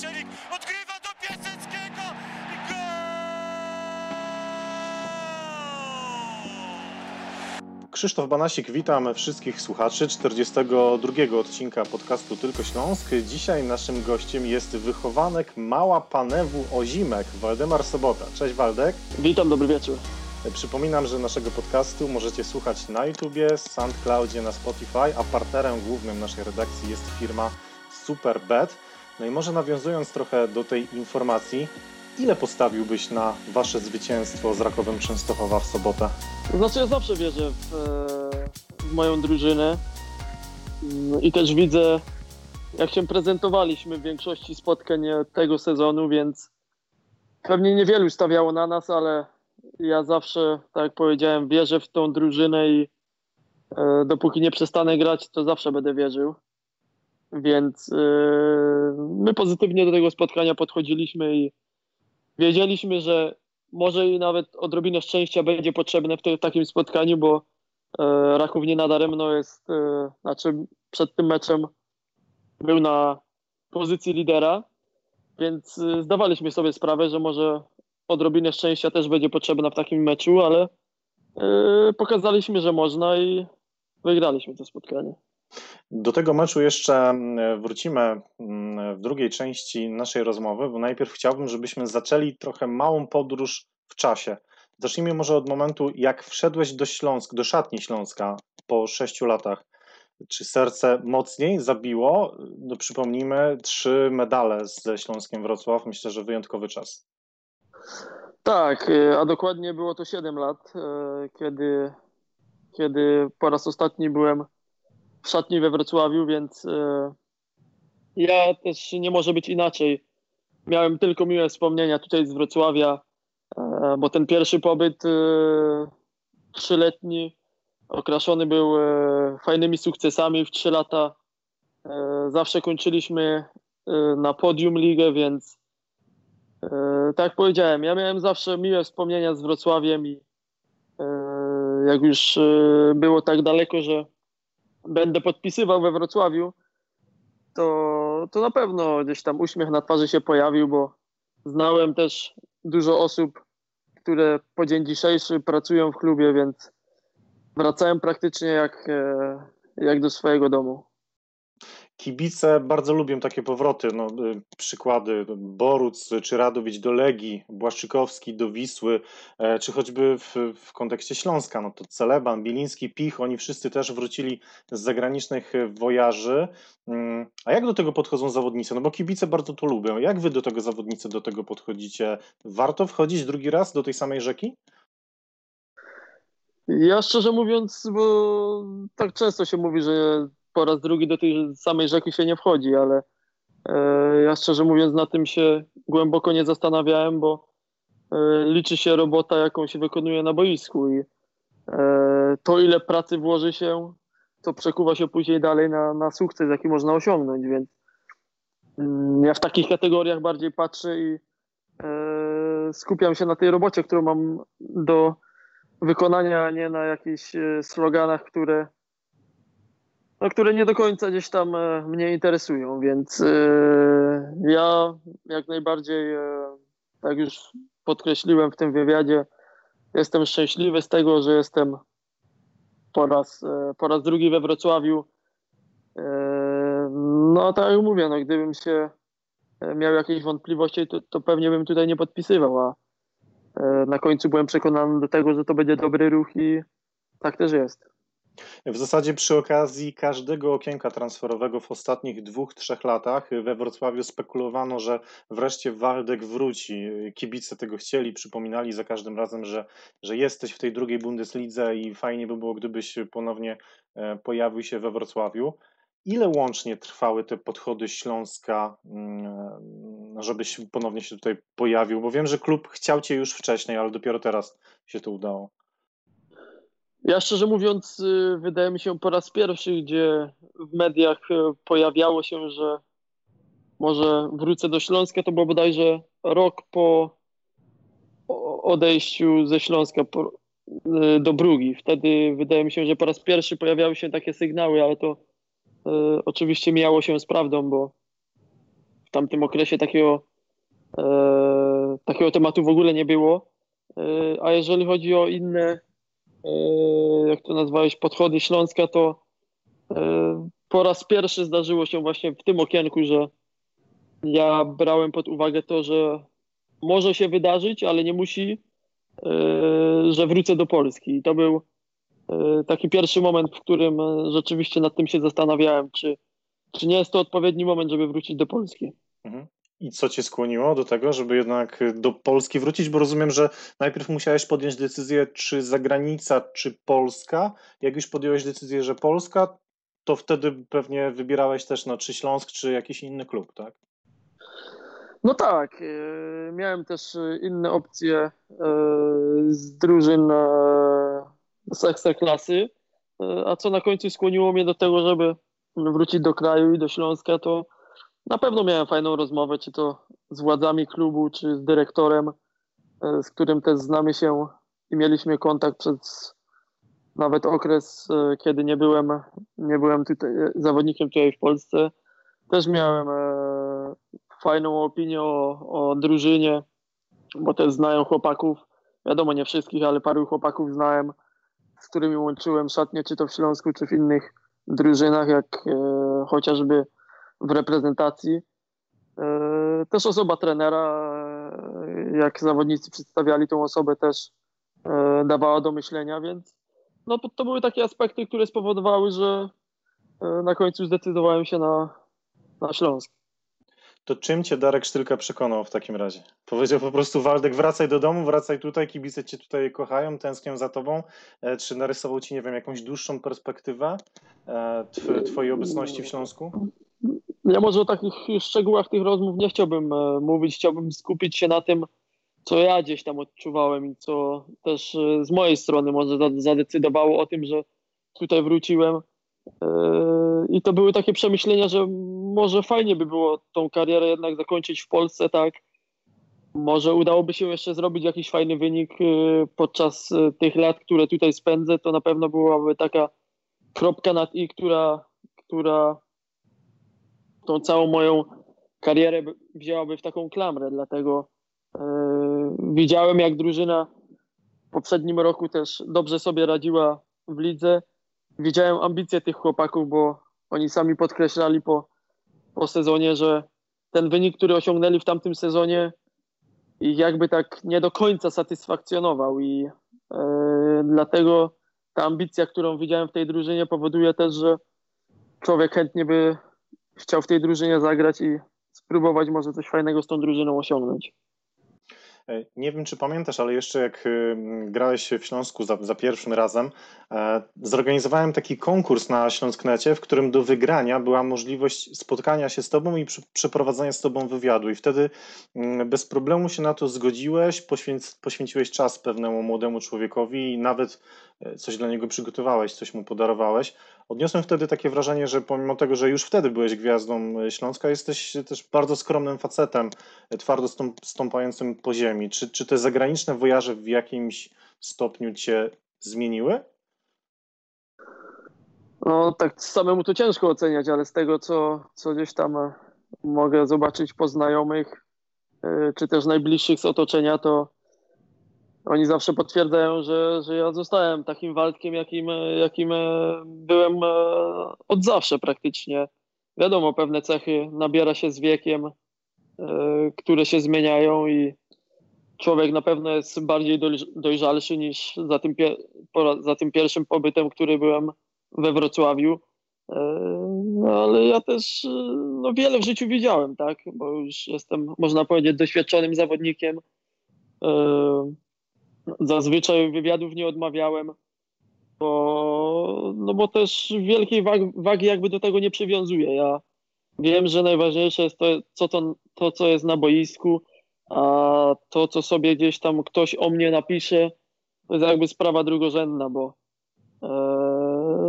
Szczelik odgrywa do Piaseckiego i gol! Krzysztof Banasik, witam wszystkich słuchaczy 42 odcinka podcastu Tylko Śląsk. Dzisiaj naszym gościem jest wychowanek Mała Panewu Ozimek, Waldemar Sobota. Cześć Waldek. Witam, dobry wieczór. Przypominam, że naszego podcastu możecie słuchać na YouTubie, SoundCloudzie, na Spotify, a partnerem głównym naszej redakcji jest firma Superbet. No i może nawiązując trochę do tej informacji, ile postawiłbyś na wasze zwycięstwo z Rakowem Częstochowa w sobotę? Znaczy ja zawsze wierzę w, e, w moją drużynę Mm, i też widzę, jak się prezentowaliśmy w większości spotkań tego sezonu, więc pewnie niewielu stawiało na nas, ale ja zawsze, tak jak powiedziałem, wierzę w tą drużynę i e, dopóki nie przestanę grać, to zawsze będę wierzył. Więc e, my pozytywnie do tego spotkania podchodziliśmy i wiedzieliśmy, że może i nawet odrobinę szczęścia będzie potrzebne w te, takim spotkaniu, bo e, Raków nie nadaremno jest, e, znaczy przed tym meczem był na pozycji lidera, więc e, zdawaliśmy sobie sprawę, że może odrobinę szczęścia też będzie potrzebna w takim meczu, ale pokazaliśmy, że można i wygraliśmy to spotkanie. Do tego meczu jeszcze mm, wrócimy mm, w drugiej części naszej rozmowy, bo najpierw chciałbym, żebyśmy zaczęli trochę małą podróż w czasie. Zacznijmy może od momentu, jak wszedłeś do Śląsk, do szatni Śląska po sześciu latach. Czy serce mocniej zabiło? No, przypomnijmy, trzy medale ze Śląskiem Wrocław. Myślę, że wyjątkowy czas. Tak, e, a dokładnie było to 7 lat, e, kiedy, kiedy po raz ostatni byłem w szatni we Wrocławiu, więc e, ja też nie może być inaczej. Miałem tylko miłe wspomnienia tutaj z Wrocławia, e, bo ten pierwszy pobyt e, trzyletni okraszony był fajnymi sukcesami w trzy lata. Zawsze kończyliśmy na podium ligę, więc tak jak powiedziałem, ja miałem zawsze miłe wspomnienia z Wrocławiem i jak już było tak daleko, że będę podpisywał we Wrocławiu, to, to na pewno gdzieś tam uśmiech na twarzy się pojawił, bo znałem też dużo osób, które po dzień dzisiejszy pracują w klubie, więc wracałem praktycznie jak, e, jak do swojego domu. Kibice bardzo lubią takie powroty. No, y, przykłady Boruc czy Radowicz do Legii, Błaszczykowski do Wisły, e, czy choćby w, w kontekście Śląska, no to Celeban, Biliński, Pich, oni wszyscy też wrócili z zagranicznych wojaży. Mm, A jak do tego podchodzą zawodnicy? No bo kibice bardzo to lubią. Jak wy do tego zawodnicy do tego podchodzicie? Warto wchodzić drugi raz do tej samej rzeki? Ja szczerze mówiąc, bo tak często się mówi, że po raz drugi do tej samej rzeki się nie wchodzi, ale e, ja szczerze mówiąc na tym się głęboko nie zastanawiałem, bo e, liczy się robota, jaką się wykonuje na boisku i e, to ile pracy włoży się, to przekuwa się później dalej na, na sukces, jaki można osiągnąć, więc mm, ja w takich kategoriach bardziej patrzę i skupiam się na tej robocie, którą mam do wykonania, a nie na jakichś sloganach, które, no, które nie do końca gdzieś tam e, mnie interesują, więc e, ja jak najbardziej, e, tak już podkreśliłem w tym wywiadzie, jestem szczęśliwy z tego, że jestem po raz, po raz drugi we Wrocławiu. No tak jak mówię, no, gdybym się miał jakieś wątpliwości, to, to pewnie bym tutaj nie podpisywał, a na końcu byłem przekonany do tego, że to będzie dobry ruch i tak też jest. W zasadzie przy okazji każdego okienka transferowego w ostatnich dwóch, trzech latach we Wrocławiu spekulowano, że wreszcie Waldek wróci. Kibice tego chcieli, przypominali za każdym razem, że, że jesteś w tej drugiej Bundeslidze i fajnie by było, gdybyś ponownie e, pojawił się we Wrocławiu. Ile łącznie trwały te podchody Śląska, mm, żebyś ponownie się tutaj pojawił? Bo wiem, że klub chciał cię już wcześniej, ale dopiero teraz się to udało. Ja szczerze mówiąc, y, wydaje mi się po raz pierwszy, gdzie w mediach y, pojawiało się, że może wrócę do Śląska, to było bodajże rok po odejściu ze Śląska y, do Brugi. Wtedy wydaje mi się, że po raz pierwszy pojawiały się takie sygnały, ale to oczywiście mijało się z prawdą, bo w tamtym okresie takiego, takiego tematu w ogóle nie było. A jeżeli chodzi o inne, jak to nazwałeś, podchody Śląska, to e, po raz pierwszy zdarzyło się właśnie w tym okienku, że ja brałem pod uwagę to, że może się wydarzyć, ale nie musi, e, że wrócę do Polski. I to był e, taki pierwszy moment, w którym e, rzeczywiście nad tym się zastanawiałem, czy, czy nie jest to odpowiedni moment, żeby wrócić do Polski. Mhm. I co cię skłoniło do tego, żeby jednak do Polski wrócić? Bo rozumiem, że najpierw musiałeś podjąć decyzję, czy zagranica, czy Polska. Jak już podjąłeś decyzję, że Polska, to wtedy pewnie wybierałeś też, no, czy Śląsk, czy jakiś inny klub, tak? No tak, e, miałem też e, inne opcje z drużyn e, z ekstraklasy, e, a co na końcu skłoniło mnie do tego, żeby wrócić do kraju i do Śląska, to na pewno miałem fajną rozmowę, czy to z władzami klubu, czy z dyrektorem, e, z którym też znamy się i mieliśmy kontakt przez nawet okres, e, kiedy nie byłem, nie byłem tutaj, e, zawodnikiem tutaj w Polsce. Też miałem fajną opinię o, o drużynie, bo też znają chłopaków. Wiadomo, nie wszystkich, ale paru chłopaków znałem, z którymi łączyłem szatnie, czy to w Śląsku, czy w innych drużynach, jak chociażby w reprezentacji. E, też osoba trenera, e, jak zawodnicy przedstawiali tą osobę, też e, dawała do myślenia, więc no, to, były takie aspekty, które spowodowały, że na końcu zdecydowałem się na, na Śląsk. To czym cię Darek Sztylka przekonał w takim razie? Powiedział po prostu Waldek, wracaj do domu, wracaj tutaj, kibice cię tutaj kochają, tęsknią za tobą. Czy narysował ci, nie wiem, jakąś dłuższą perspektywę tw- twojej obecności w Śląsku? Ja może o takich szczegółach tych rozmów nie chciałbym e, mówić, chciałbym skupić się na tym, co ja gdzieś tam odczuwałem i co też e, z mojej strony może za- zadecydowało o tym, że tutaj wróciłem. E, I to były takie przemyślenia, że może fajnie by było tą karierę jednak zakończyć w Polsce, tak. Może udałoby się jeszcze zrobić jakiś fajny wynik podczas tych lat, które tutaj spędzę. To na pewno byłaby taka kropka nad i, która, która tą całą moją karierę by- wzięłaby w taką klamrę, dlatego e, widziałem jak drużyna w poprzednim roku też dobrze sobie radziła w lidze. Widziałem ambicje tych chłopaków, bo oni sami podkreślali po, po sezonie, że ten wynik, który osiągnęli w tamtym sezonie ich jakby tak nie do końca satysfakcjonował i e, dlatego ta ambicja, którą widziałem w tej drużynie powoduje też, że człowiek chętnie by chciał w tej drużynie zagrać i spróbować może coś fajnego z tą drużyną osiągnąć. E, Nie wiem, czy pamiętasz, ale jeszcze jak y, grałeś w Śląsku za, za pierwszym razem, e, zorganizowałem taki konkurs na Śląsknecie, w którym do wygrania była możliwość spotkania się z tobą i przeprowadzenia z tobą wywiadu. I wtedy mm, bez problemu się na to zgodziłeś, poświęc, poświęciłeś czas pewnemu młodemu człowiekowi i nawet e, coś dla niego przygotowałeś, coś mu podarowałeś. Odniosłem wtedy takie wrażenie, że pomimo tego, że już wtedy byłeś gwiazdą e, Śląska, jesteś też bardzo skromnym facetem, e, twardo stąp, stąpającym po ziemi. Czy, czy te zagraniczne wojaże w jakimś stopniu cię zmieniły? No tak samemu to ciężko oceniać, ale z tego, co, co gdzieś tam e, mogę zobaczyć po znajomych, e, czy też najbliższych z otoczenia, to oni zawsze potwierdzają, że, że ja zostałem takim Waldkiem, jakim, e, jakim e, byłem e, od zawsze praktycznie. Wiadomo, pewne cechy nabiera się z wiekiem, które się zmieniają i człowiek na pewno jest bardziej dojrz- dojrzalszy niż za tym, za tym pierwszym pobytem, który byłem we Wrocławiu. No ale ja też no, wiele w życiu widziałem, tak? Bo już jestem, można powiedzieć, doświadczonym zawodnikiem. Zazwyczaj wywiadów nie odmawiałem, bo, no bo też wielkiej wagi, wagi jakby do tego nie przywiązuję. Ja wiem, że najważniejsze jest to, co, to, to, co jest na boisku, a to, co sobie gdzieś tam ktoś o mnie napisze, to jest jakby sprawa drugorzędna, bo e,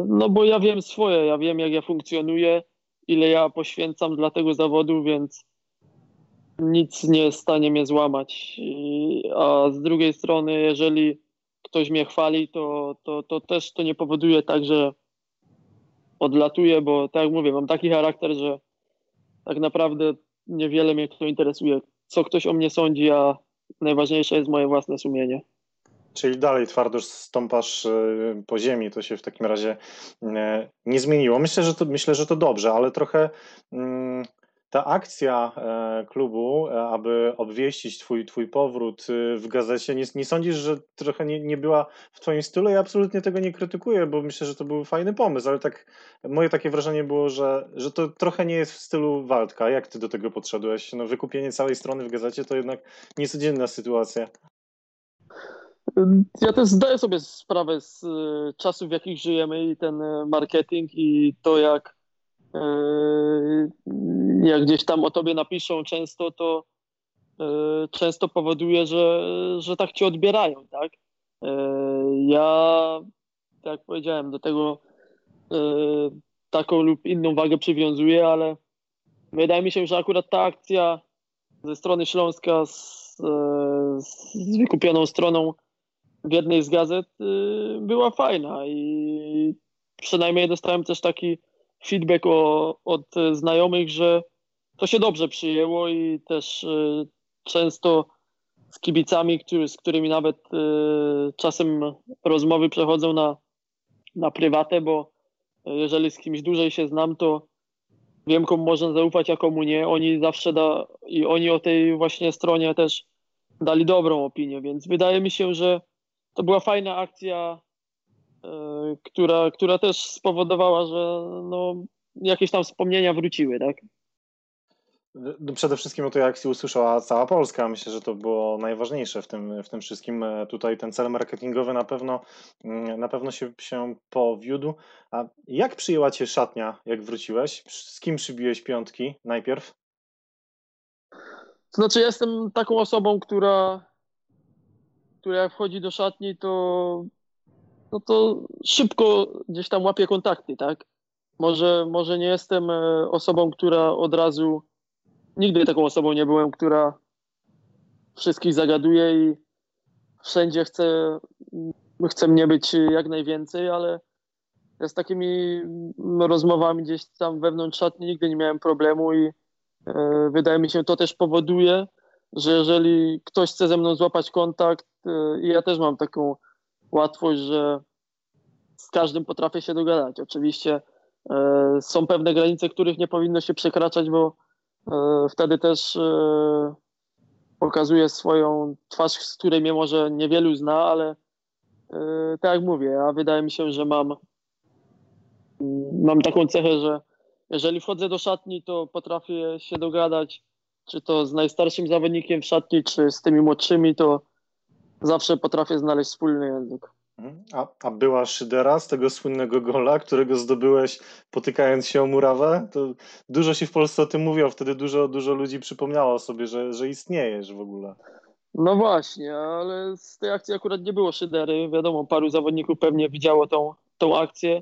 no bo ja wiem swoje, ja wiem jak ja funkcjonuję, ile ja poświęcam dla tego zawodu, więc nic nie jest w stanie mnie złamać. A z drugiej strony, jeżeli ktoś mnie chwali, to, to, to też to nie powoduje tak, że odlatuję, bo tak jak mówię, mam taki charakter, że tak naprawdę niewiele mnie to interesuje, co ktoś o mnie sądzi, a najważniejsze jest moje własne sumienie. Czyli dalej twardo stąpasz e, po ziemi, to się w takim razie e, nie zmieniło. Myślę, że to, myślę, że to dobrze, ale trochę mm, ta akcja e, klubu, aby obwieścić twój, twój powrót w gazecie, nie, nie sądzisz, że trochę nie, nie była w twoim stylu? Ja absolutnie tego nie krytykuję, bo myślę, że to był fajny pomysł, ale tak moje takie wrażenie było, że, że to trochę nie jest w stylu Waldka. Jak ty do tego podszedłeś? No, wykupienie całej strony w gazecie to jednak niecodzienna sytuacja. Ja też zdaję sobie sprawę z e, czasów, w jakich żyjemy i ten e, marketing i to, jak, e, jak gdzieś tam o tobie napiszą często, to często powoduje, że, że tak cię odbierają, tak? Ja, tak jak powiedziałem, do tego taką lub inną wagę przywiązuję, ale wydaje mi się, że akurat ta akcja ze strony Śląska z, z wykupioną stroną w jednej z gazet była fajna i przynajmniej dostałem też taki feedback o, od znajomych, że to się dobrze przyjęło i też y, często z kibicami, który, z którymi nawet y, czasem rozmowy przechodzą na, na prywatę, bo jeżeli z kimś dłużej się znam, to wiem, komu można zaufać, a komu nie. Oni zawsze da i oni o tej właśnie stronie też dali dobrą opinię, więc wydaje mi się, że to była fajna akcja, która, która też spowodowała, że no, jakieś tam wspomnienia wróciły, tak? No, przede wszystkim o tej akcji usłyszała cała Polska. Myślę, że to było najważniejsze w tym, w tym wszystkim. E, tutaj ten cel marketingowy na pewno, mm, na pewno się, się powiódł. A jak przyjęła Cię szatnia, jak wróciłeś? Z kim przybiłeś piątki najpierw? To znaczy, jestem taką osobą, która która jak wchodzi do szatni, to, no to szybko gdzieś tam łapie kontakty, tak? Może, może nie jestem e, osobą, która od razu, nigdy taką osobą nie byłem, która wszystkich zagaduje i wszędzie chce, chce mnie być jak najwięcej, ale z takimi rozmowami gdzieś tam wewnątrz szatni nigdy nie miałem problemu i e, wydaje mi się to też powoduje, że jeżeli ktoś chce ze mną złapać kontakt, y, i ja też mam taką łatwość, że z każdym potrafię się dogadać. Oczywiście y, są pewne granice, których nie powinno się przekraczać, bo y, wtedy też pokazuję swoją twarz, z której mnie może niewielu zna, ale tak jak mówię, ja wydaje mi się, że mam, mam taką cechę, że jeżeli wchodzę do szatni, to potrafię się dogadać czy to z najstarszym zawodnikiem w szatni, czy z tymi młodszymi, to zawsze potrafię znaleźć wspólny język. Mhm. A, a była Szydera z tego słynnego gola, którego zdobyłeś potykając się o murawę? To dużo się w Polsce o tym mówiło, wtedy dużo, dużo ludzi przypomniało sobie, że, że istniejesz w ogóle. No właśnie, ale z tej akcji akurat nie było Szydery. Wiadomo, paru zawodników pewnie widziało tą, tą akcję.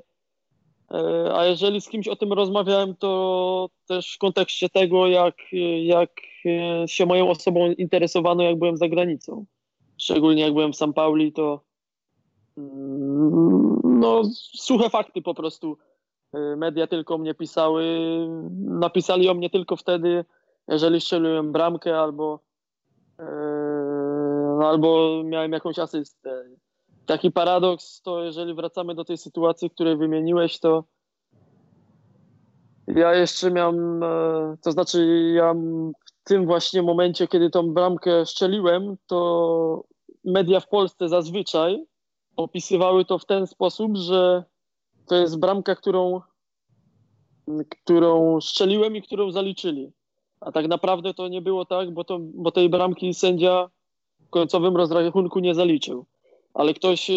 E, a jeżeli z kimś o tym rozmawiałem, to też w kontekście tego, jak, jak się moją osobą interesowano, jak byłem za granicą. Szczególnie jak byłem w San Pauli, to mm, no, suche fakty po prostu. E, media tylko mnie pisały. Napisali o mnie tylko wtedy, jeżeli strzeliłem bramkę albo, albo miałem jakąś asystę taki paradoks to, jeżeli wracamy do tej sytuacji, której wymieniłeś, to ja jeszcze miałem, e, to znaczy ja w tym właśnie momencie, kiedy tą bramkę szczeliłem, to media w Polsce zazwyczaj opisywały to w ten sposób, że to jest bramka, którą, którą szczeliłem i którą zaliczyli. A tak naprawdę to nie było tak, bo, to, bo tej bramki sędzia w końcowym rozrachunku nie zaliczył ale ktoś e,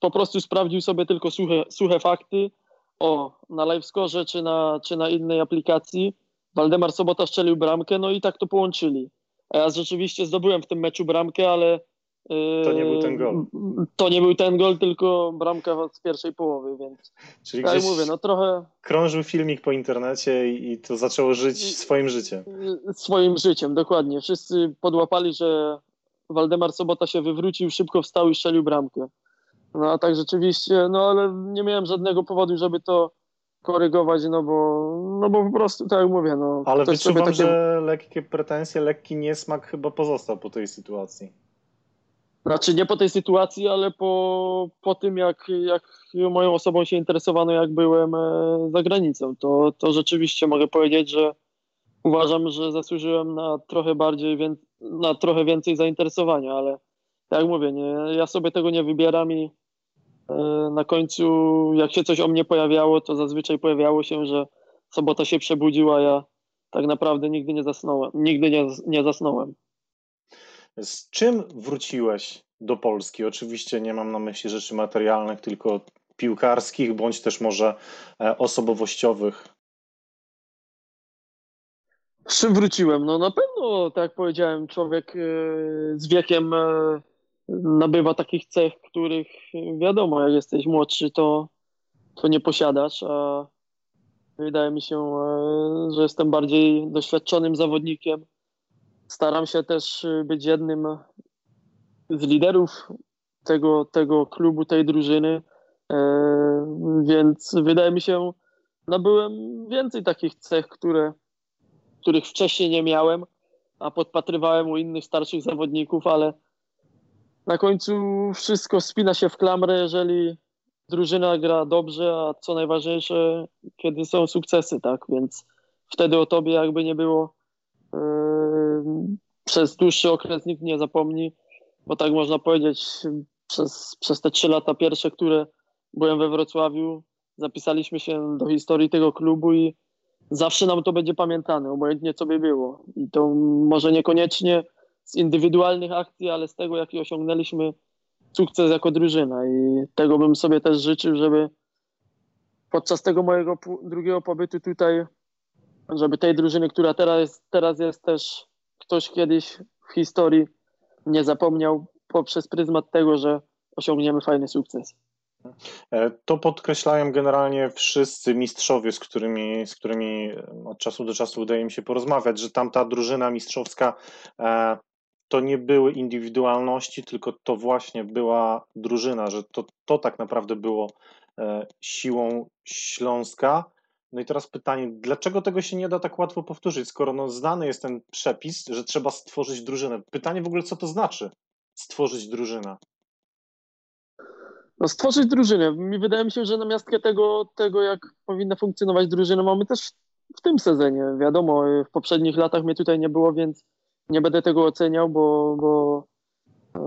po prostu sprawdził sobie tylko suche, suche fakty. O, na LiveScore czy na, czy na innej aplikacji Waldemar Sobota strzelił bramkę, no i tak to połączyli. Ja rzeczywiście zdobyłem w tym meczu bramkę, ale to nie był ten gol. To nie był ten gol, tylko bramka z pierwszej połowy, więc Czyli tak gdzieś mówię, no trochę krążył filmik po internecie i to zaczęło żyć swoim życiem. Swoim życiem, dokładnie. Wszyscy podłapali, że Waldemar Sobota się wywrócił, szybko wstał i strzelił bramkę. No a tak rzeczywiście, no ale nie miałem żadnego powodu, żeby to korygować, no bo, no bo po prostu, tak jak mówię, no. Ale wyczuwam, takie- że lekkie pretensje, lekki niesmak chyba pozostał po tej sytuacji. Znaczy nie po tej sytuacji, ale po, po tym, jak, jak moją osobą się interesowano, jak byłem e, za granicą. To, to rzeczywiście mogę powiedzieć, że uważam, że zasłużyłem na trochę bardziej, na trochę więcej zainteresowania, ale tak jak mówię, nie, ja sobie tego nie wybieram i na końcu, jak się coś o mnie pojawiało, to zazwyczaj pojawiało się, że sobota się przebudziła, ja tak naprawdę nigdy nie zasnąłem. Nigdy nie, nie zasnąłem. Z czym wróciłeś do Polski? Oczywiście nie mam na myśli rzeczy materialnych, tylko piłkarskich, bądź też może e, osobowościowych. Z czym wróciłem? No na pewno, tak jak powiedziałem, człowiek e, z wiekiem e, nabywa takich cech, których wiadomo, jak jesteś młodszy, to, to nie posiadasz, a wydaje mi się, e, że jestem bardziej doświadczonym zawodnikiem. Staram się też e, być jednym z liderów tego, tego klubu, tej drużyny, e, więc wydaje mi się, nabyłem więcej takich cech, które których wcześniej nie miałem, a podpatrywałem u innych starszych zawodników, ale na końcu wszystko spina się w klamrę, jeżeli drużyna gra dobrze, a co najważniejsze, kiedy są sukcesy, tak? Więc wtedy o tobie jakby nie było yy, przez dłuższy okres nikt nie zapomni, bo tak można powiedzieć, przez, przez te trzy lata pierwsze, które byłem we Wrocławiu, zapisaliśmy się do historii tego klubu i zawsze nam to będzie pamiętane, obojętnie co by było. I to może niekoniecznie z indywidualnych akcji, ale z tego, jaki osiągnęliśmy sukces jako drużyna. I tego bym sobie też życzył, żeby podczas tego mojego drugiego pobytu tutaj, żeby tej drużyny, która teraz jest, teraz jest też ktoś kiedyś w historii nie zapomniał poprzez pryzmat tego, że osiągniemy fajny sukces. E, To podkreślają generalnie wszyscy mistrzowie, z którymi, z którymi od czasu do czasu udaje mi się porozmawiać, że tamta drużyna mistrzowska e, to nie były indywidualności, tylko to właśnie była drużyna, że to, to tak naprawdę było e, siłą Śląska. No i teraz pytanie, dlaczego tego się nie da tak łatwo powtórzyć, skoro no znany jest ten przepis, że trzeba stworzyć drużynę. Pytanie w ogóle, co to znaczy stworzyć drużynę? No, stworzyć drużynę. Mi wydaje mi się, że na miastkę tego, tego, jak powinna funkcjonować drużyna, mamy też w tym sezonie. Wiadomo, w poprzednich latach mnie tutaj nie było, więc nie będę tego oceniał, bo, bo, e,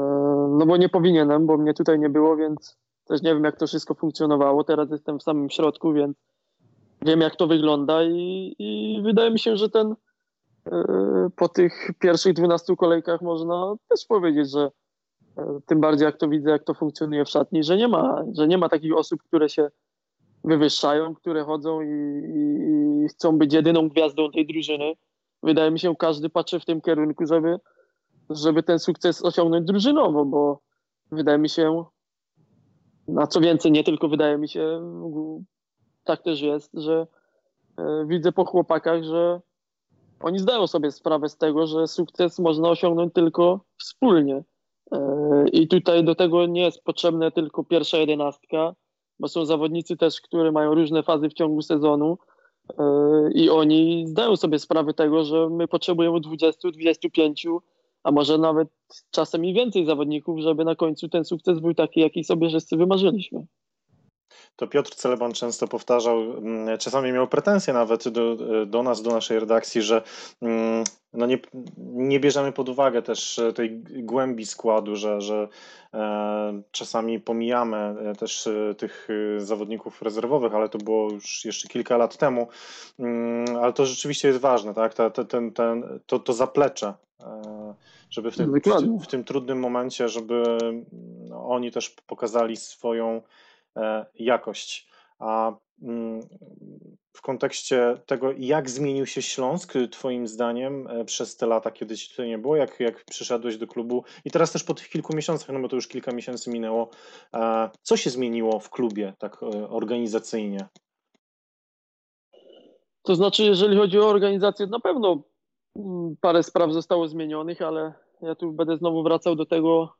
no bo nie powinienem, bo mnie tutaj nie było, więc też nie wiem, jak to wszystko funkcjonowało. Teraz jestem w samym środku, więc wiem, jak to wygląda i, i wydaje mi się, że ten e, po tych pierwszych 12 kolejkach można też powiedzieć, że E, tym bardziej jak to widzę, jak to funkcjonuje w szatni, że nie ma, że nie ma takich osób, które się wywyższają, które chodzą i, i, i chcą być jedyną gwiazdą tej drużyny. Wydaje mi się, każdy patrzy w tym kierunku, żeby, żeby ten sukces osiągnąć drużynowo, bo wydaje mi się, na co więcej, nie tylko wydaje mi się, tak też jest, że e, widzę po chłopakach, że oni zdają sobie sprawę z tego, że sukces można osiągnąć tylko wspólnie. I tutaj do tego nie jest potrzebna tylko pierwsza jedenastka, bo są zawodnicy też, które mają różne fazy w ciągu sezonu i oni zdają sobie sprawę tego, że my potrzebujemy 20, 25, a może nawet czasem i więcej zawodników, żeby na końcu ten sukces był taki, jaki sobie wszyscy wymarzyliśmy. To Piotr Celeban często powtarzał, mm, czasami miał pretensje nawet do, do nas, do naszej redakcji, że mm, no nie, nie bierzemy pod uwagę też tej głębi składu, że, że e, czasami pomijamy e, też e, tych zawodników rezerwowych, ale to było już jeszcze kilka lat temu, mm, ale to rzeczywiście jest ważne, tak? Ta, ta, ten, ten, to, to zaplecze, żeby w tym, w, w tym trudnym momencie, żeby oni też pokazali swoją jakość. A mm, w kontekście tego, jak zmienił się Śląsk, Twoim zdaniem, przez te lata, kiedy Ci tutaj nie było, jak, jak przyszedłeś do klubu i teraz też po tych kilku miesiącach, no bo to już kilka miesięcy minęło, co się zmieniło w klubie tak organizacyjnie? To znaczy, jeżeli chodzi o organizację, na pewno mm, parę spraw zostało zmienionych, ale ja tu będę znowu wracał do tego,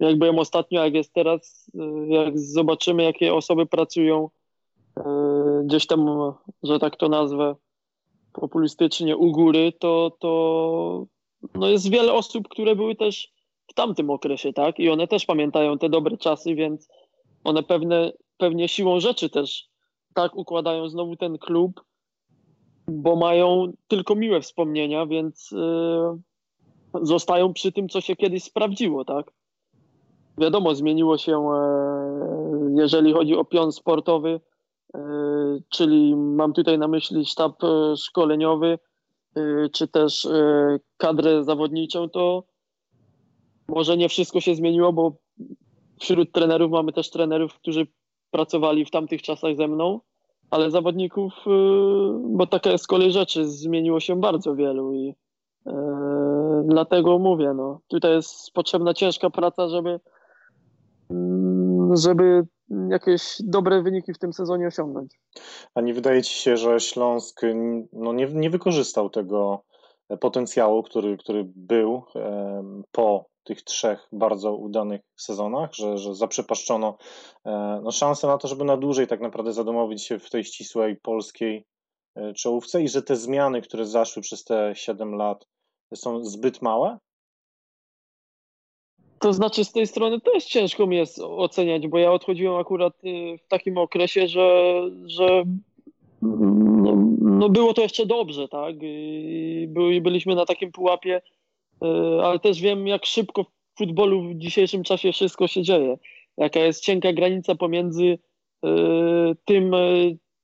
jak byłem ostatnio, jak jest teraz, jak zobaczymy, jakie osoby pracują gdzieś tam, że tak to nazwę, populistycznie u góry, to, to no jest wiele osób, które były też w tamtym okresie, tak? I one też pamiętają te dobre czasy, więc one pewne, pewnie siłą rzeczy też tak układają znowu ten klub, bo mają tylko miłe wspomnienia, więc yy, zostają przy tym, co się kiedyś sprawdziło, tak? Wiadomo, zmieniło się, yy, jeżeli chodzi o pion sportowy, yy, czyli mam tutaj na myśli sztab szkoleniowy, czy też kadrę zawodniczą, to może nie wszystko się zmieniło, bo wśród trenerów mamy też trenerów, którzy pracowali w tamtych czasach ze mną, ale zawodników, bo taka jest kolej rzeczy, zmieniło się bardzo wielu i dlatego mówię, no, tutaj jest potrzebna ciężka praca, żeby, mm, żeby jakieś dobre wyniki w tym sezonie osiągnąć. A nie wydaje ci się, że Śląsk no, nie, nie wykorzystał tego potencjału, który, który był po tych trzech bardzo udanych sezonach, że, że zaprzepaszczono e, no, szansę na to, żeby na dłużej tak naprawdę zadomowić się w tej ścisłej polskiej e, czołówce i że te zmiany, które zaszły przez te 7 lat są zbyt małe? To znaczy z tej strony też ciężko mi jest oceniać, bo ja odchodziłem akurat y, w takim okresie, że, że no, no było to jeszcze dobrze, tak? I byliśmy na takim pułapie, E, ale też wiem, jak szybko w futbolu w dzisiejszym czasie wszystko się dzieje. Jaka jest cienka granica pomiędzy tym,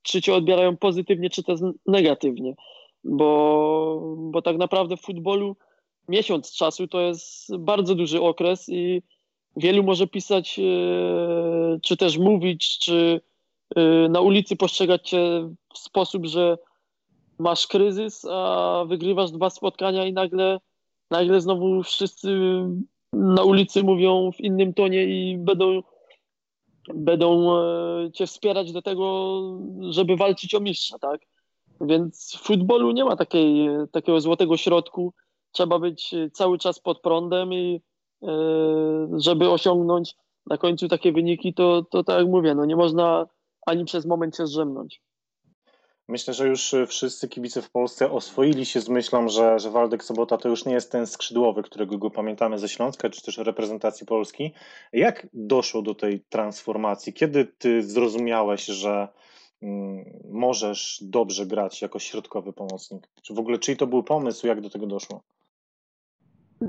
czy cię odbierają pozytywnie, czy też negatywnie. Bo, bo tak naprawdę w futbolu miesiąc czasu to jest bardzo duży okres i wielu może pisać, czy też mówić, czy na ulicy postrzegać cię w sposób, że masz kryzys, a wygrywasz dwa spotkania i nagle nagle znowu wszyscy na ulicy mówią w innym tonie i będą, będą e, cię wspierać do tego, żeby walczyć o mistrza, tak? Więc w futbolu nie ma takiej, takiego złotego środku. Trzeba być cały czas pod prądem i e, żeby osiągnąć na końcu takie wyniki, to, to tak jak mówię, no nie można ani przez moment się zrzemnąć. Myślę, że już y, wszyscy kibice w Polsce oswoili się z myślą, że, że Waldek Sobota to już nie jest ten skrzydłowy, którego go pamiętamy ze Śląska, czy też reprezentacji Polski. Jak doszło do tej transformacji? Kiedy ty zrozumiałeś, że możesz dobrze grać jako środkowy pomocnik? Czy w ogóle, czyj to był pomysł, jak do tego doszło?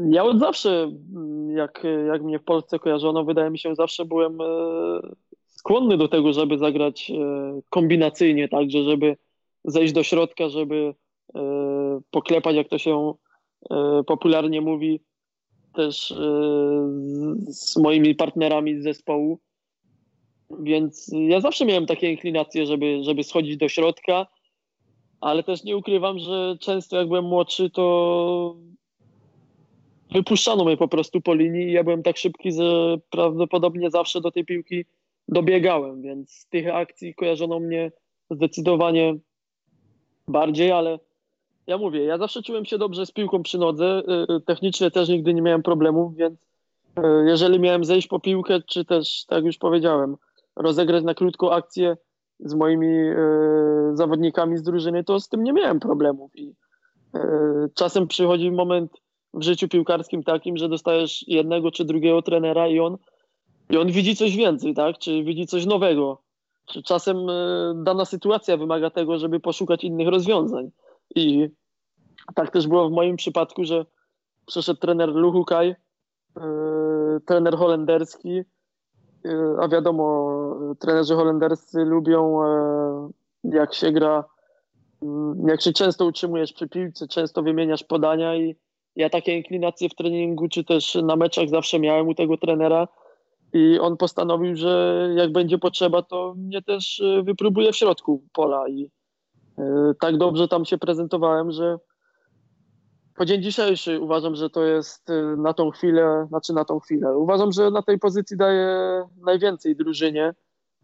Ja od zawsze, mm, jak, jak mnie w Polsce kojarzono, wydaje mi się, zawsze byłem e, skłonny do tego, żeby zagrać e, kombinacyjnie, także żeby zejść do środka, żeby e, poklepać, jak to się popularnie mówi, też z moimi partnerami z zespołu. Więc ja zawsze miałem takie inklinacje, żeby, żeby schodzić do środka, ale też nie ukrywam, że często jak byłem młodszy, to wypuszczano mnie po prostu po linii i ja byłem tak szybki, że prawdopodobnie zawsze do tej piłki dobiegałem, więc z tych akcji kojarzono mnie zdecydowanie bardziej, ale ja mówię, ja zawsze czułem się dobrze z piłką przy nodze. Y, y, technicznie też nigdy nie miałem problemów, więc y, jeżeli miałem zejść po piłkę, czy też, tak już powiedziałem, rozegrać na krótką akcję z moimi zawodnikami z drużyny, to z tym nie miałem problemów. I czasem przychodzi moment w życiu piłkarskim takim, że dostajesz jednego czy drugiego trenera i on, i on widzi coś więcej, tak? Czy widzi coś nowego czasem e, dana sytuacja wymaga tego, żeby poszukać innych rozwiązań. I tak też było w moim przypadku, że przyszedł trener Luhukaj, e, trener holenderski, e, a wiadomo, trenerzy holenderscy lubią, jak się gra, mm, jak się często utrzymujesz przy piłce, często wymieniasz podania i ja takie inklinacje w treningu czy też na meczach zawsze miałem u tego trenera, i on postanowił, że jak będzie potrzeba, to mnie też e, wypróbuje w środku pola. I e, tak dobrze tam się prezentowałem, że po dzień dzisiejszy uważam, że to jest e, na tą chwilę, znaczy na tą chwilę. Uważam, że na tej pozycji daje najwięcej drużynie,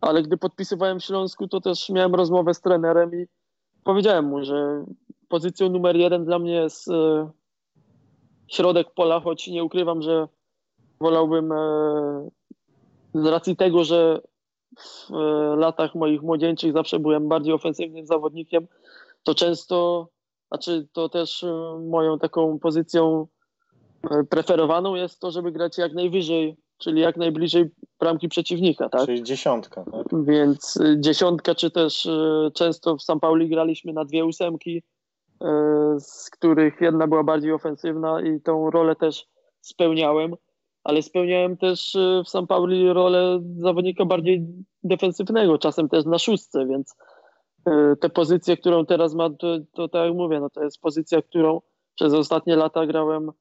ale gdy podpisywałem w Śląsku, to też miałem rozmowę z trenerem i powiedziałem mu, że pozycją numer jeden dla mnie jest środek pola, choć nie ukrywam, że wolałbym z racji tego, że w latach moich młodzieńczych zawsze byłem bardziej ofensywnym zawodnikiem, to często, znaczy to też e, moją taką pozycją e, preferowaną jest to, żeby grać jak najwyżej, czyli jak najbliżej bramki przeciwnika, tak? Czyli dziesiątka, tak? Więc y, dziesiątka, czy też często w San Pauli graliśmy na dwie ósemki, z których jedna była bardziej ofensywna i tą rolę też spełniałem, ale spełniałem też w San Pauli rolę zawodnika bardziej defensywnego, czasem też na szóstce, więc tę pozycję, którą teraz ma, to, to tak jak mówię, no to jest pozycja, którą przez ostatnie lata grałem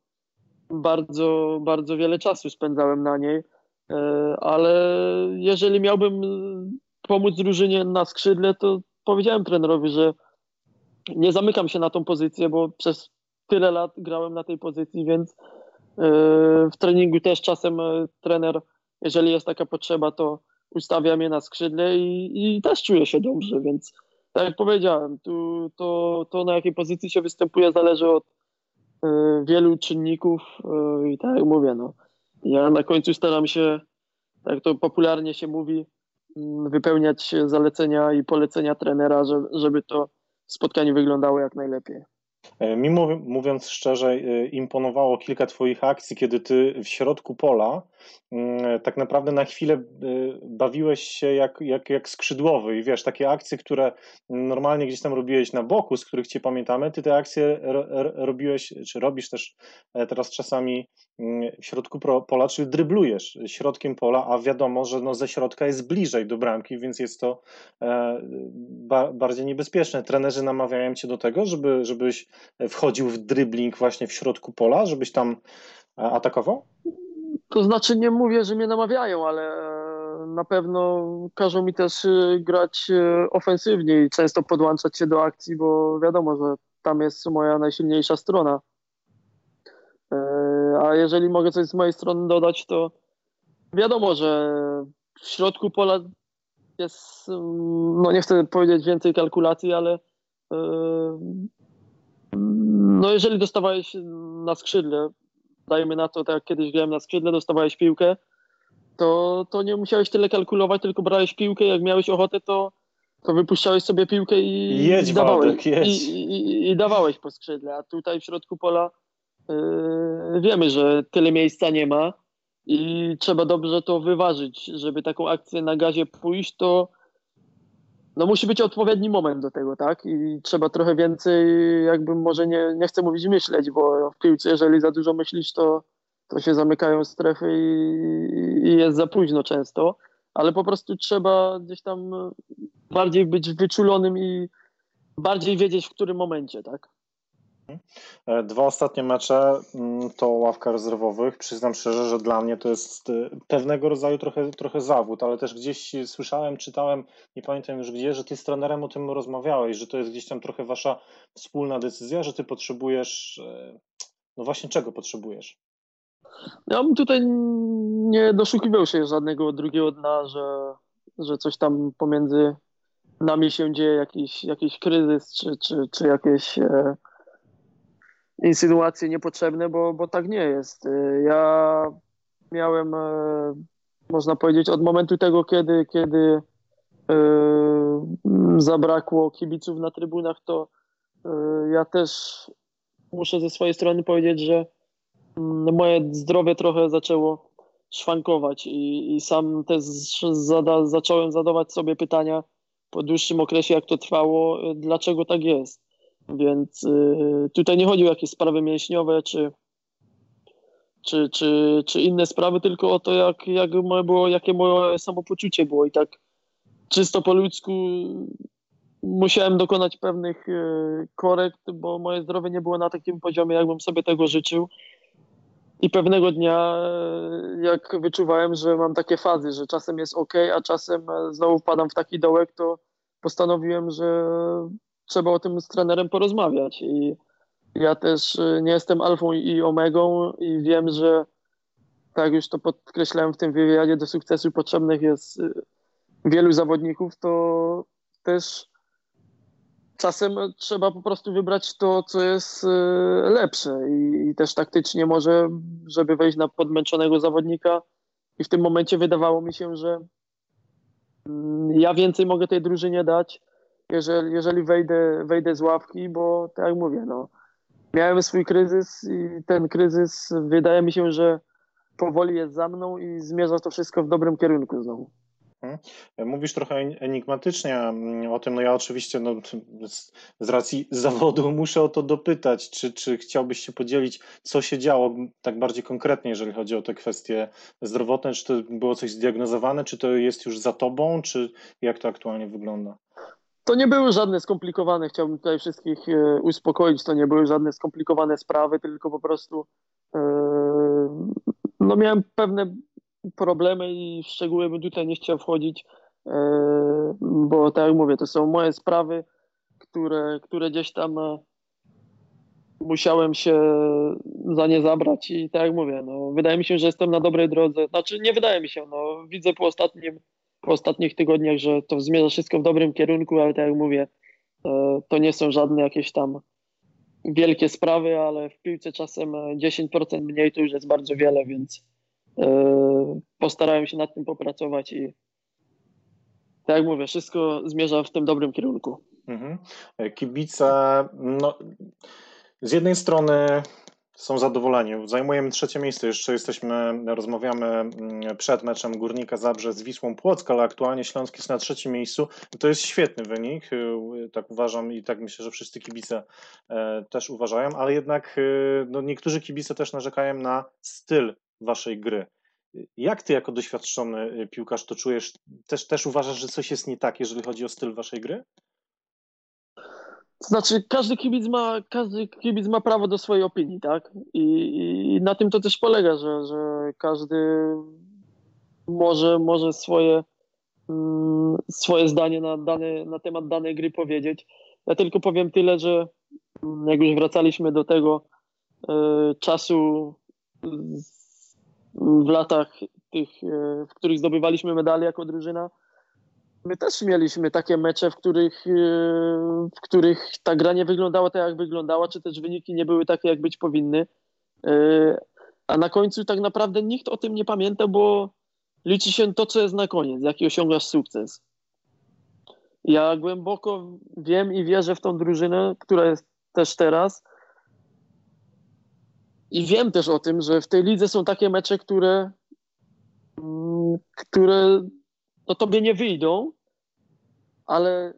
bardzo, bardzo wiele czasu spędzałem na niej. E, ale jeżeli miałbym pomóc drużynie na skrzydle, to powiedziałem trenerowi, że nie zamykam się na tą pozycję, bo przez tyle lat grałem na tej pozycji, więc e, w treningu też czasem e, trener, jeżeli jest taka potrzeba, to ustawia mnie na skrzydle i, i też czuję się dobrze, więc tak jak powiedziałem, tu, to, to na jakiej pozycji się występuje zależy od wielu czynników i tak jak mówię, no, ja na końcu staram się, tak to popularnie się mówi, mm, wypełniać zalecenia i polecenia trenera, żeby to spotkanie wyglądało jak najlepiej. E, mi mówiąc szczerze, e, imponowało kilka Twoich akcji, kiedy Ty w środku pola mm, tak naprawdę na chwilę e, bawiłeś się jak, jak, jak skrzydłowy i wiesz, takie akcje, które normalnie gdzieś tam robiłeś na boku, z których Cię pamiętamy, Ty te akcje robiłeś, czy robisz też teraz czasami mm, w środku pola, czyli dryblujesz środkiem pola, a wiadomo, że no ze środka jest bliżej do bramki, więc jest to bardziej niebezpieczne. Trenerzy namawiają Cię do tego, żeby, żebyś wchodził w dribbling właśnie w środku pola, żebyś tam e, atakował? To znaczy nie mówię, że mnie namawiają, ale e, na pewno każą mi też e, grać ofensywnie i często podłączać się do akcji, bo wiadomo, że tam jest moja najsilniejsza strona. A jeżeli mogę coś z mojej strony dodać, to wiadomo, że w środku pola jest, mm, no nie chcę powiedzieć więcej kalkulacji, ale no jeżeli dostawałeś na skrzydle, dajmy na to, tak jak kiedyś grałem na skrzydle, dostawałeś piłkę, to, to nie musiałeś tyle kalkulować, tylko brałeś piłkę, jak miałeś ochotę, to, to wypuszczałeś sobie piłkę i, jedź, i dawałeś. Waldek, jedź. I, i, I, dawałeś po skrzydle, a tutaj w środku pola yy, wiemy, że tyle miejsca nie ma i trzeba dobrze to wyważyć, żeby taką akcję na gazie pójść, to no musi być odpowiedni moment do tego, tak? I trzeba trochę więcej, jakby może nie, nie chcę mówić myśleć, bo w piłce, jeżeli za dużo myślisz, to, to się zamykają strefy i, i jest za późno często, ale po prostu trzeba gdzieś tam bardziej być wyczulonym i bardziej wiedzieć, w którym momencie, tak? E, dwa ostatnie mecze mm, to ławka rezerwowych. Przyznam szczerze, że dla mnie to jest e, pewnego rodzaju trochę, trochę zawód, ale też gdzieś słyszałem, czytałem, nie pamiętam już gdzie, że ty z trenerem o tym rozmawiałeś, że to jest gdzieś tam trochę wasza wspólna decyzja, że ty potrzebujesz, e, no właśnie czego potrzebujesz? Ja bym tutaj nie doszukiwał się żadnego drugiego dna, że, że coś tam pomiędzy nami się dzieje, jakiś, jakiś kryzys, czy, czy, czy jakieś insynuacje niepotrzebne, bo, bo tak nie jest. Y, ja miałem, e, można powiedzieć, od momentu tego, kiedy, kiedy e, zabrakło kibiców na trybunach, to ja też muszę ze swojej strony powiedzieć, że mm, moje zdrowie trochę zaczęło szwankować i, i sam też zada, zacząłem zadawać sobie pytania po dłuższym okresie, jak to trwało, dlaczego tak jest. Więc y, tutaj nie chodzi o jakieś sprawy mięśniowe czy, czy, czy, czy inne sprawy, tylko o to, jak, jak moje było, jakie moje samopoczucie było. I tak czysto po ludzku musiałem dokonać pewnych y, korekt, bo moje zdrowie nie było na takim poziomie, jakbym sobie tego życzył. I pewnego dnia, y, jak wyczuwałem, że mam takie fazy, że czasem jest ok, a czasem znowu wpadam w taki dołek, to postanowiłem, że trzeba o tym z trenerem porozmawiać. I ja też y, nie jestem alfą i omegą i wiem, że tak już to podkreślałem w tym wywiadzie, do sukcesu potrzebnych jest y, wielu zawodników, to też czasem trzeba po prostu wybrać to, co jest y, lepsze. I, też taktycznie może, żeby wejść na podmęczonego zawodnika. I w tym momencie wydawało mi się, że mm, ja więcej mogę tej drużynie dać, jeżeli, jeżeli wejdę, wejdę z ławki, bo tak jak mówię, no, miałem swój kryzys i ten kryzys wydaje mi się, że powoli jest za mną i zmierza to wszystko w dobrym kierunku znowu. Mówisz trochę enigmatycznie mm, o tym, no ja oczywiście no, z, z racji zawodu muszę o to dopytać, czy, czy chciałbyś się podzielić, co się działo tak bardziej konkretnie, jeżeli chodzi o te kwestie zdrowotne, czy to było coś zdiagnozowane, czy to jest już za tobą, czy jak to aktualnie wygląda? To nie były żadne skomplikowane, chciałbym tutaj wszystkich e, uspokoić, to nie były żadne skomplikowane sprawy, tylko po prostu e, no miałem pewne problemy i w szczegóły bym tutaj nie chciał wchodzić, e, bo tak jak mówię, to są moje sprawy, które, które gdzieś tam musiałem się za nie zabrać i tak jak mówię, no, wydaje mi się, że jestem na dobrej drodze. Znaczy nie wydaje mi się, no, widzę po, ostatnim, po ostatnich tygodniach, że to zmierza wszystko w dobrym kierunku, ale tak jak mówię, e, to nie są żadne jakieś tam wielkie sprawy, ale w piłce czasem 10% mniej to już jest bardzo wiele, więc E, postarałem się nad tym popracować i tak jak mówię, wszystko zmierza w tym dobrym kierunku. Mhm. E, kibice, no, z jednej strony są zadowoleni. Zajmujemy trzecie miejsce, jeszcze jesteśmy, rozmawiamy mm, przed meczem Górnika Zabrze z Wisłą Płock, ale aktualnie Śląsk jest na trzecim miejscu. To jest świetny wynik, e, tak uważam i tak myślę, że wszyscy kibice też uważają, ale jednak no, niektórzy kibice też narzekają na styl waszej gry. Jak ty jako doświadczony piłkarz to czujesz? Też, też uważasz, że coś jest nie tak, jeżeli chodzi o styl waszej gry? Znaczy, każdy kibic ma, każdy kibic ma prawo do swojej opinii, tak? I, i na tym to też polega, że, że każdy może, może swoje, mm, swoje zdanie na, dane, na temat danej gry powiedzieć. Ja tylko powiem tyle, że mm, jak już wracaliśmy do tego y, czasu w latach tych, e, w których zdobywaliśmy medale jako drużyna, my też mieliśmy takie mecze, w których, e, w których ta gra nie wyglądała tak, jak wyglądała, czy też wyniki nie były takie, jak być powinny. E, a na końcu tak naprawdę nikt o tym nie pamięta, bo liczy się to, co jest na koniec, jaki osiągasz sukces. Ja głęboko wiem i wierzę w tą drużynę, która jest też teraz, i wiem też o tym, że w tej lidze są takie mecze, które, mm, które no tobie nie wyjdą, ale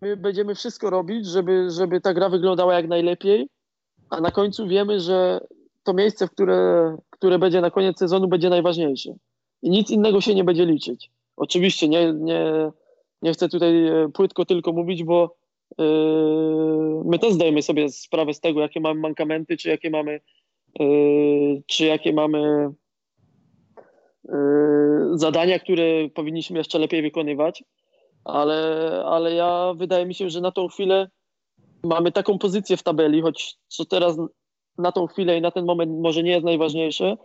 my będziemy wszystko robić, żeby, żeby ta gra wyglądała jak najlepiej, a na końcu wiemy, że to miejsce, w które, które będzie na koniec sezonu, będzie najważniejsze. I nic innego się nie będzie liczyć. Oczywiście nie, nie, nie chcę tutaj e, płytko tylko mówić, bo Yy, my też zdajemy sobie sprawę z tego, jakie mamy mankamenty, czy jakie mamy, yy, czy jakie mamy zadania, które powinniśmy jeszcze lepiej wykonywać, ale, ale ja wydaje mi się, że na tą chwilę mamy taką pozycję w tabeli, choć co teraz na tą chwilę i na ten moment może nie jest najważniejsze,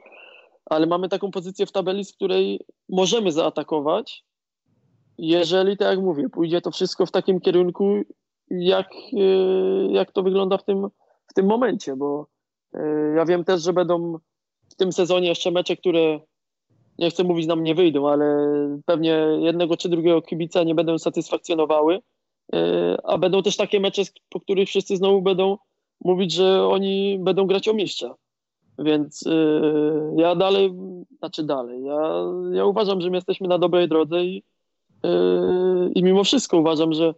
ale mamy taką pozycję w tabeli, z której możemy zaatakować, jeżeli, tak jak mówię, pójdzie to wszystko w takim kierunku, jak, e, jak to wygląda w tym, w tym momencie, bo e, ja wiem też, że będą w tym sezonie jeszcze mecze, które nie chcę mówić nam nie wyjdą, ale pewnie jednego czy drugiego kibica nie będą satysfakcjonowały, e, a będą też takie mecze, po których wszyscy znowu będą mówić, że oni będą grać o mistrza. Więc ja dalej, znaczy dalej, ja, ja uważam, że my jesteśmy na dobrej drodze i, i mimo wszystko uważam, że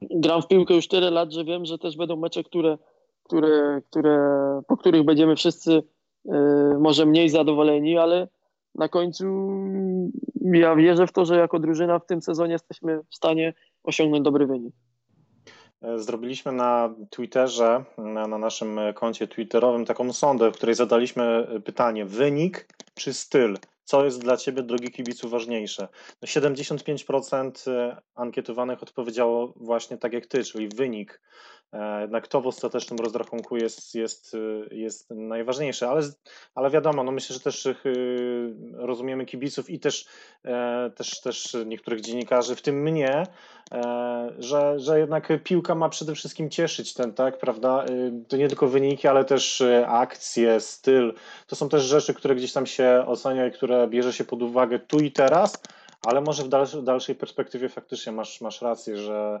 gram w piłkę już tyle lat, że wiem, że też będą mecze, które, które, które, po których będziemy wszyscy może mniej zadowoleni, ale na końcu ja wierzę w to, że jako drużyna w tym sezonie jesteśmy w stanie osiągnąć dobry wynik. E, zrobiliśmy na Twitterze, na, na, naszym koncie twitterowym taką sondę, w której zadaliśmy pytanie: wynik czy styl? Co jest dla Ciebie, drogi kibicu, ważniejsze? 75% no, e, ankietowanych odpowiedziało właśnie tak jak Ty, czyli wynik. E, jednak to w ostatecznym rozrachunku jest, jest, jest najważniejsze, ale, ale wiadomo, no myślę, że też y, rozumiemy kibiców i też, e, też, też niektórych dziennikarzy, w tym mnie, e, że, że jednak piłka ma przede wszystkim cieszyć ten, tak, prawda? To nie tylko wyniki, ale też akcje, styl. To są też rzeczy, które gdzieś tam się ocenia i które bierze się pod uwagę tu i teraz, ale może w dalszej, perspektywie faktycznie masz, masz rację, że E,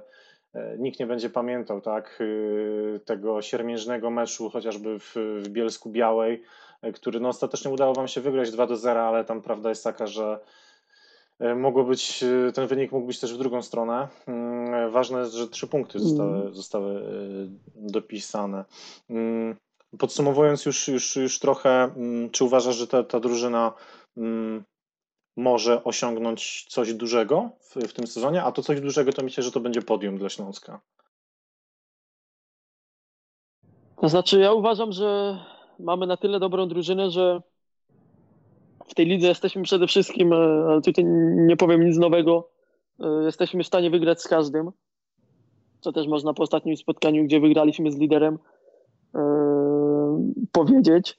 nikt nie będzie pamiętał tak, y, tego siermiężnego meczu, chociażby w, w Bielsku Białej, e, który no, ostatecznie udało wam się wygrać 2 do 0, ale tam prawda jest taka, że e, mogło być, ten wynik mógł być też w drugą stronę. Mm, ważne jest, że trzy punkty zostały, mm. zostały dopisane. Mm, podsumowując już, już, już trochę, czy uważasz, że ta, ta drużyna może osiągnąć coś dużego w, w tym sezonie, a to coś dużego to myślę, że to będzie podium dla Śląska. To znaczy, ja uważam, że mamy na tyle dobrą drużynę, że w tej lidze jesteśmy przede wszystkim, e, tutaj nie powiem nic nowego, e, jesteśmy w stanie wygrać z każdym, co też można po ostatnim spotkaniu, gdzie wygraliśmy z liderem, e, powiedzieć.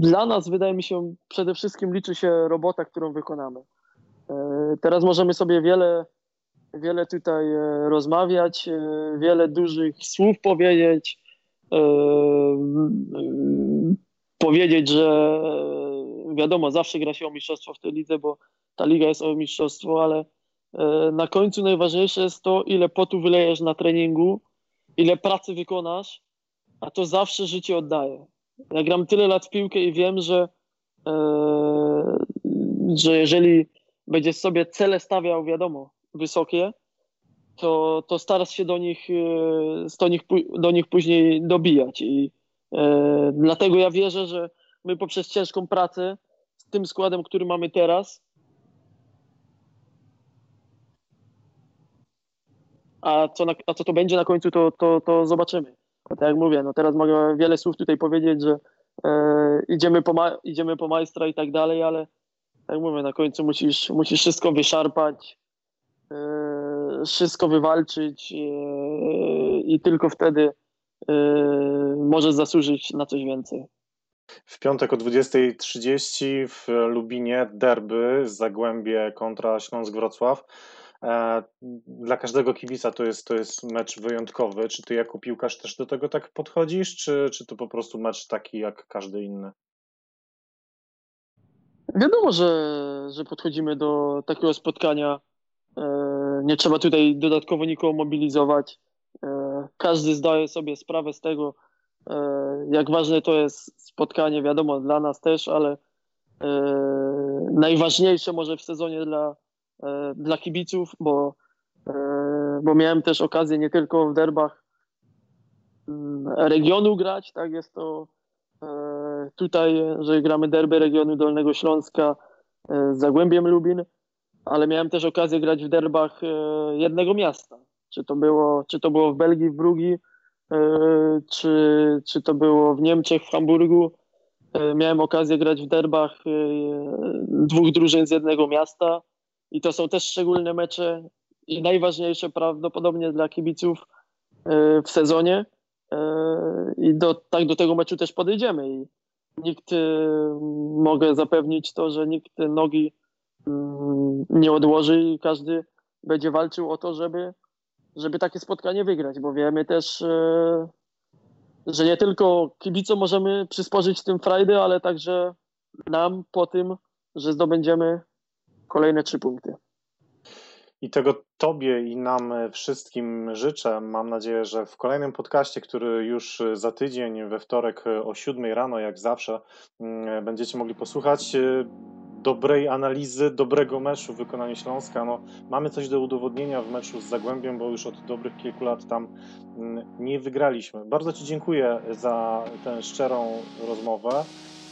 Dla nas, wydaje mi się, przede wszystkim liczy się robota, którą wykonamy. Teraz możemy sobie wiele, wiele tutaj e, rozmawiać, e, wiele dużych słów powiedzieć, powiedzieć, że wiadomo, zawsze gra się o mistrzostwo w tej lidze, bo ta liga jest o mistrzostwo, ale e, na końcu najważniejsze jest to, ile potu wylejesz na treningu, ile pracy wykonasz, a to zawsze życie oddaje. Ja gram tyle lat w piłkę i wiem, że, e, że jeżeli będziesz sobie cele stawiał, wiadomo, wysokie, to, to starasz się do nich, e, do, nich, do nich później dobijać. I e, dlatego ja wierzę, że my poprzez ciężką pracę z tym składem, który mamy teraz, a co, na, a co to będzie na końcu, to, to, to zobaczymy tak jak mówię, no teraz mogę wiele słów tutaj powiedzieć, że e, idziemy, po ma- idziemy po majstra i tak dalej, ale tak jak mówię, na końcu musisz, musisz wszystko wyszarpać, e, wszystko wywalczyć e, i tylko wtedy e, możesz zasłużyć na coś więcej. W piątek o 20.30 w Lubinie derby Zagłębie kontra Śląsk Wrocław. E, dla każdego kibica to jest, to jest mecz wyjątkowy. Czy ty jako piłkarz też do tego tak podchodzisz, czy, czy to po prostu mecz taki jak każdy inny? Wiadomo, że, że podchodzimy do takiego spotkania. E, nie trzeba tutaj dodatkowo nikogo mobilizować. E, każdy zdaje sobie sprawę z tego, jak ważne to jest spotkanie. Wiadomo, dla nas też, ale najważniejsze może w sezonie dla, dla kibiców, bo, e, bo miałem też okazję nie tylko w derbach mm, regionu grać, tak jest to e, tutaj, że gramy derby regionu Dolnego Śląska z Zagłębiem Lubin, ale miałem też okazję grać w derbach jednego miasta. Czy to było, czy to było w Belgii, w Brugi, czy, czy to było w Niemczech, w Hamburgu. Miałem okazję grać w derbach dwóch drużyn z jednego miasta. I to są też szczególne mecze i najważniejsze prawdopodobnie dla kibiców e, w sezonie. E, I do, tak do tego meczu też podejdziemy. I nikt, e, mogę zapewnić to, że nikt nogi mm, nie odłoży i każdy będzie walczył o to, żeby, żeby takie spotkanie wygrać, bo wiemy też, że nie tylko kibicom możemy przysporzyć tym frajdy, ale także nam po tym, że zdobędziemy kolejne trzy punkty. I tego Tobie i nam wszystkim życzę. Mam nadzieję, że w kolejnym podcaście, który już za tydzień, we wtorek o 7 rano, jak zawsze, mm, będziecie mogli posłuchać e, dobrej analizy, dobrego meczu w wykonaniu Śląska. No, mamy coś do udowodnienia w meczu z Zagłębiem, bo już od dobrych kilku lat tam mm, nie wygraliśmy. Bardzo Ci dziękuję za tę szczerą rozmowę.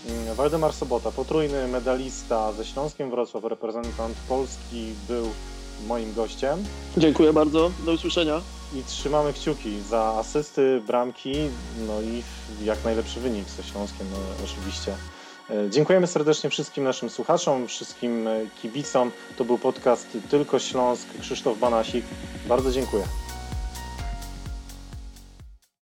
Mm, Waldemar Sobota, potrójny medalista ze Śląskiem Wrocław, reprezentant Polski, był moim gościem. Dziękuję bardzo, do usłyszenia. I trzymamy kciuki za asysty, bramki, no i jak najlepszy wynik ze Śląskiem, no, oczywiście. E, dziękujemy serdecznie wszystkim naszym słuchaczom, wszystkim kibicom. To był podcast Tylko Śląsk, Krzysztof Banasik. Bardzo dziękuję.